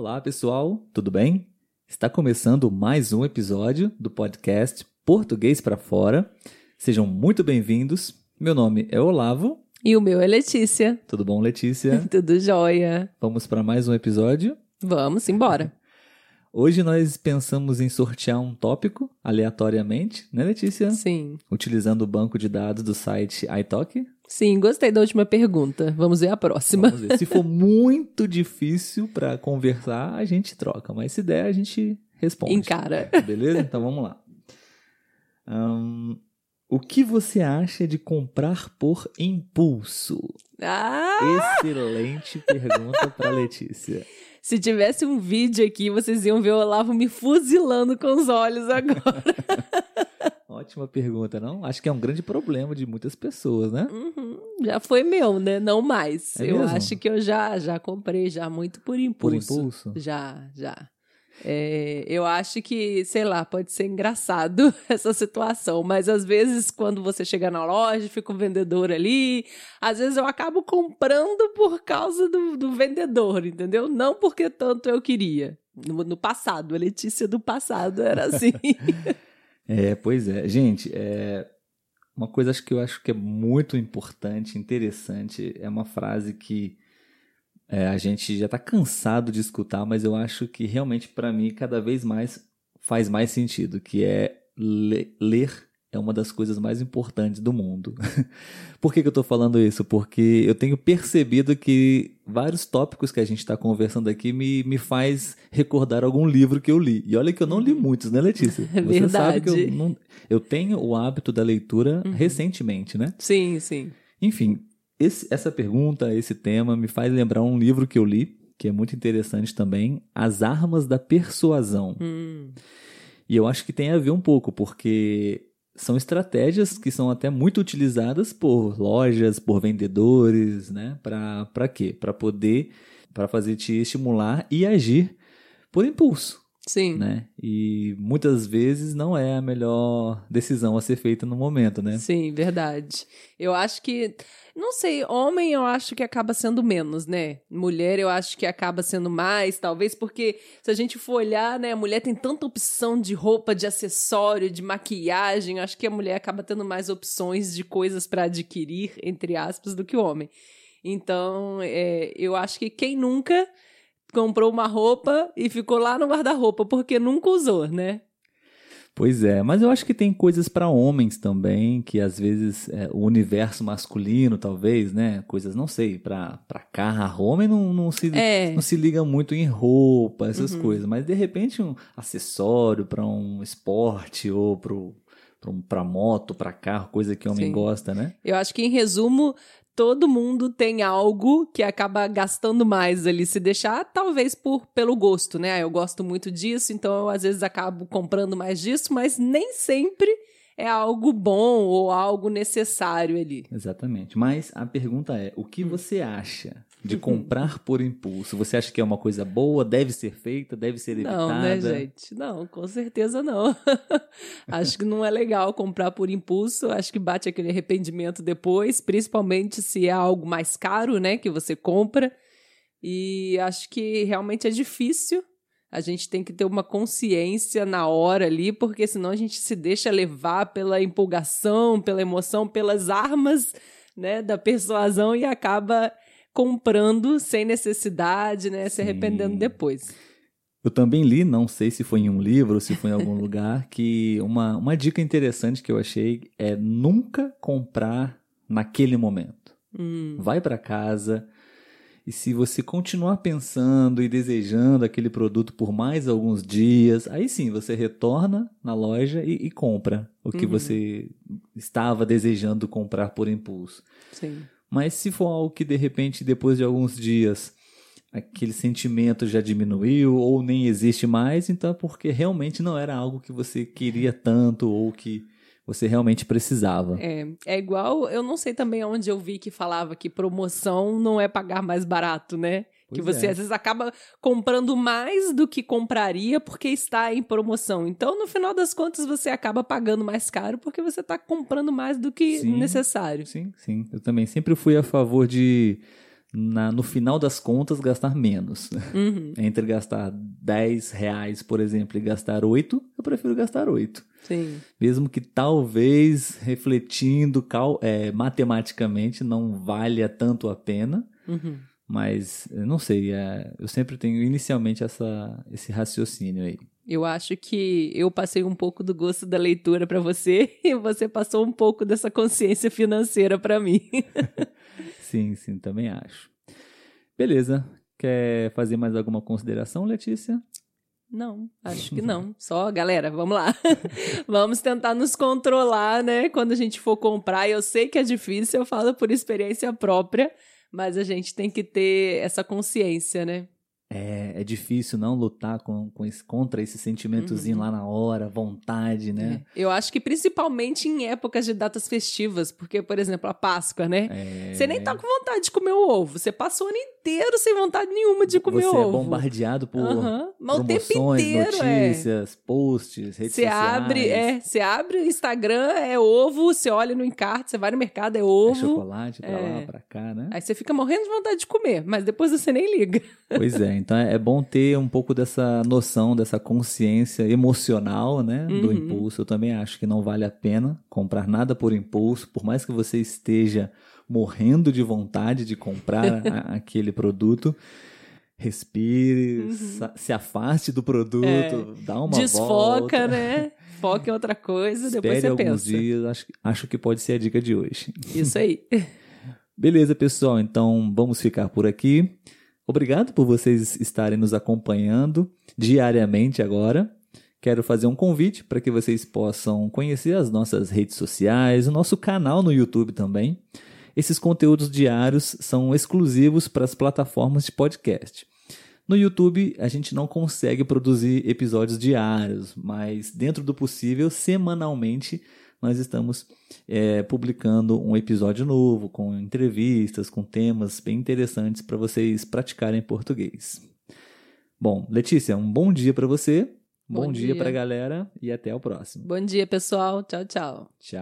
Olá, pessoal, tudo bem? Está começando mais um episódio do podcast Português para Fora. Sejam muito bem-vindos. Meu nome é Olavo. E o meu é Letícia. Tudo bom, Letícia? Tudo jóia. Vamos para mais um episódio? Vamos embora. Hoje nós pensamos em sortear um tópico aleatoriamente, né, Letícia? Sim. Utilizando o banco de dados do site iTalk. Sim, gostei da última pergunta. Vamos ver a próxima. Vamos ver. Se for muito difícil para conversar, a gente troca. Mas se der, a gente responde. Encara. Beleza? Então vamos lá. Um, o que você acha de comprar por impulso? Ah! Excelente pergunta para Letícia. Se tivesse um vídeo aqui, vocês iam ver o Olavo me fuzilando com os olhos agora. Ótima pergunta, não? Acho que é um grande problema de muitas pessoas, né? Uhum, já foi meu, né? Não mais. É eu mesmo? acho que eu já, já comprei já muito por impulso. Por impulso? Já, já. É, eu acho que, sei lá, pode ser engraçado essa situação, mas às vezes quando você chega na loja, fica o vendedor ali, às vezes eu acabo comprando por causa do, do vendedor, entendeu? Não porque tanto eu queria. No, no passado, a Letícia do passado era assim. É, pois é. Gente, é... uma coisa que eu acho que é muito importante, interessante, é uma frase que é, a gente já está cansado de escutar, mas eu acho que realmente para mim cada vez mais faz mais sentido, que é le- ler é uma das coisas mais importantes do mundo. Por que, que eu estou falando isso? Porque eu tenho percebido que vários tópicos que a gente está conversando aqui me, me faz recordar algum livro que eu li. E olha que eu não li muitos, né, Letícia? É Você sabe que eu, verdade. não, eu tenho o hábito da leitura recentemente, né? sim, sim. Enfim, esse- essa pergunta, esse tema, me faz lembrar um livro que eu li, que é muito interessante também, As Armas da Persuasão. Hum, E eu acho que tem a ver um pouco, porque são estratégias que são até muito utilizadas por lojas, por vendedores, né? Para quê? Para poder, para fazer te estimular e agir por impulso, sim. né? E muitas vezes não é a melhor decisão a ser feita no momento, né? Sim, verdade. Eu acho que. Não sei, homem eu acho que acaba sendo menos, né? Mulher eu acho que acaba sendo mais, talvez, porque se a gente for olhar, né, a mulher tem tanta opção de roupa, de acessório, de maquiagem, eu acho que a mulher acaba tendo mais opções de coisas para adquirir, entre aspas, do que o homem. Então, é, eu acho que quem nunca comprou uma roupa e ficou lá no guarda-roupa porque nunca usou, né? Pois é, mas eu acho que tem coisas para homens também, que às vezes é, o universo masculino, talvez, né? Coisas, não sei, para carro, homem não, não, se, É. não se liga muito em roupa, essas Uhum. coisas, mas de repente um acessório para um esporte ou um, pra moto, para carro, coisa que homem Sim. gosta, né? Eu acho que, em resumo, todo mundo tem algo que acaba gastando mais ali. Se deixar, talvez por pelo gosto, né? Ah, Eu gosto muito disso, então eu às vezes acabo comprando mais disso, mas nem sempre é algo bom ou algo necessário ali. Exatamente. Mas a pergunta é: o Hum. que você acha de comprar por impulso? Você acha que é uma coisa boa, deve ser feita, deve ser evitada? Não, né, gente? Não, com certeza não. acho que não é legal comprar por impulso. Acho que bate aquele arrependimento depois, principalmente se é algo mais caro, né, que você compra. E acho que realmente é difícil. A gente tem que ter uma consciência na hora ali, porque senão a gente se deixa levar pela empolgação, pela emoção, pelas armas, né, da persuasão e acaba comprando sem necessidade, né, se Sim. arrependendo depois. Eu também li, não sei se foi em um livro ou se foi em algum lugar, que uma, uma dica interessante que eu achei é nunca comprar naquele momento. Hum. Vai para casa e se você continuar pensando e desejando aquele produto por mais alguns dias, aí sim você retorna na loja e, e compra o que Uhum. você estava desejando comprar por impulso. Sim. Mas se for algo que de repente depois de alguns dias aquele sentimento já diminuiu ou nem existe mais, então é porque realmente não era algo que você queria tanto ou que você realmente precisava. É, é igual, eu não sei também onde eu vi que falava que promoção não é pagar mais barato, né? Que Pois você é. às vezes acaba comprando mais do que compraria porque está em promoção. Então, no final das contas, você acaba pagando mais caro porque você está comprando mais do que Sim. necessário. Sim, sim. Eu também sempre fui a favor de na, no final das contas, gastar menos. Uhum. Entre gastar 10 reais, por exemplo, e gastar 8, eu prefiro gastar 8. Sim. Mesmo que talvez, refletindo cal, é, matematicamente, não valha tanto a pena. Uhum. Mas, não sei, é, eu sempre tenho inicialmente essa, esse raciocínio aí. Eu acho que eu passei um pouco do gosto da leitura para você e você passou um pouco dessa consciência financeira para mim. sim, sim, também acho. Beleza. Quer fazer mais alguma consideração, Letícia? Não, acho que não. Só, galera, vamos lá. vamos tentar nos controlar, né? Quando a gente for comprar. Eu sei que é difícil, eu falo por experiência própria, mas a gente tem que ter essa consciência, né? É, é difícil não lutar com, com esse, contra esse sentimentozinho uhum. lá na hora, vontade, né? É. Eu acho que principalmente em épocas de datas festivas, porque, por exemplo, a Páscoa, né? É... Você nem tá com vontade de comer o ovo. Você passou o ano inteiro sem vontade nenhuma de comer Você ovo. Você é bombardeado por uhum. promoções, inteiro, é. notícias, posts, redes sociais. Abre, é, você abre o Instagram, é ovo, você olha no encarte, você vai no mercado, é ovo. É chocolate pra lá, pra cá, né? Aí você fica morrendo de vontade de comer, mas depois você nem liga. Pois é, então é bom ter um pouco dessa noção, dessa consciência emocional, né, do Uhum. impulso. Eu também acho que não vale a pena comprar nada por impulso, por mais que você esteja morrendo de vontade de comprar a, aquele produto. Respire, Uhum. se afaste do produto, É. dá uma Desfoca, volta. né? Foca em outra coisa, depois você alguns pensa. dias, acho, acho que pode ser a dica de hoje. Isso aí. Beleza, pessoal, então vamos ficar por aqui. Obrigado por vocês estarem nos acompanhando diariamente agora. Quero fazer um convite para que vocês possam conhecer as nossas redes sociais, o nosso canal no YouTube também. Esses conteúdos diários são exclusivos para as plataformas de podcast. No YouTube, a gente não consegue produzir episódios diários, mas dentro do possível, semanalmente, nós estamos é, publicando um episódio novo, com entrevistas, com temas bem interessantes para vocês praticarem português. Bom, Letícia, um bom dia para você, bom, Bom dia, dia. para a galera e até o próximo. Bom dia, pessoal. Tchau, tchau. Tchau.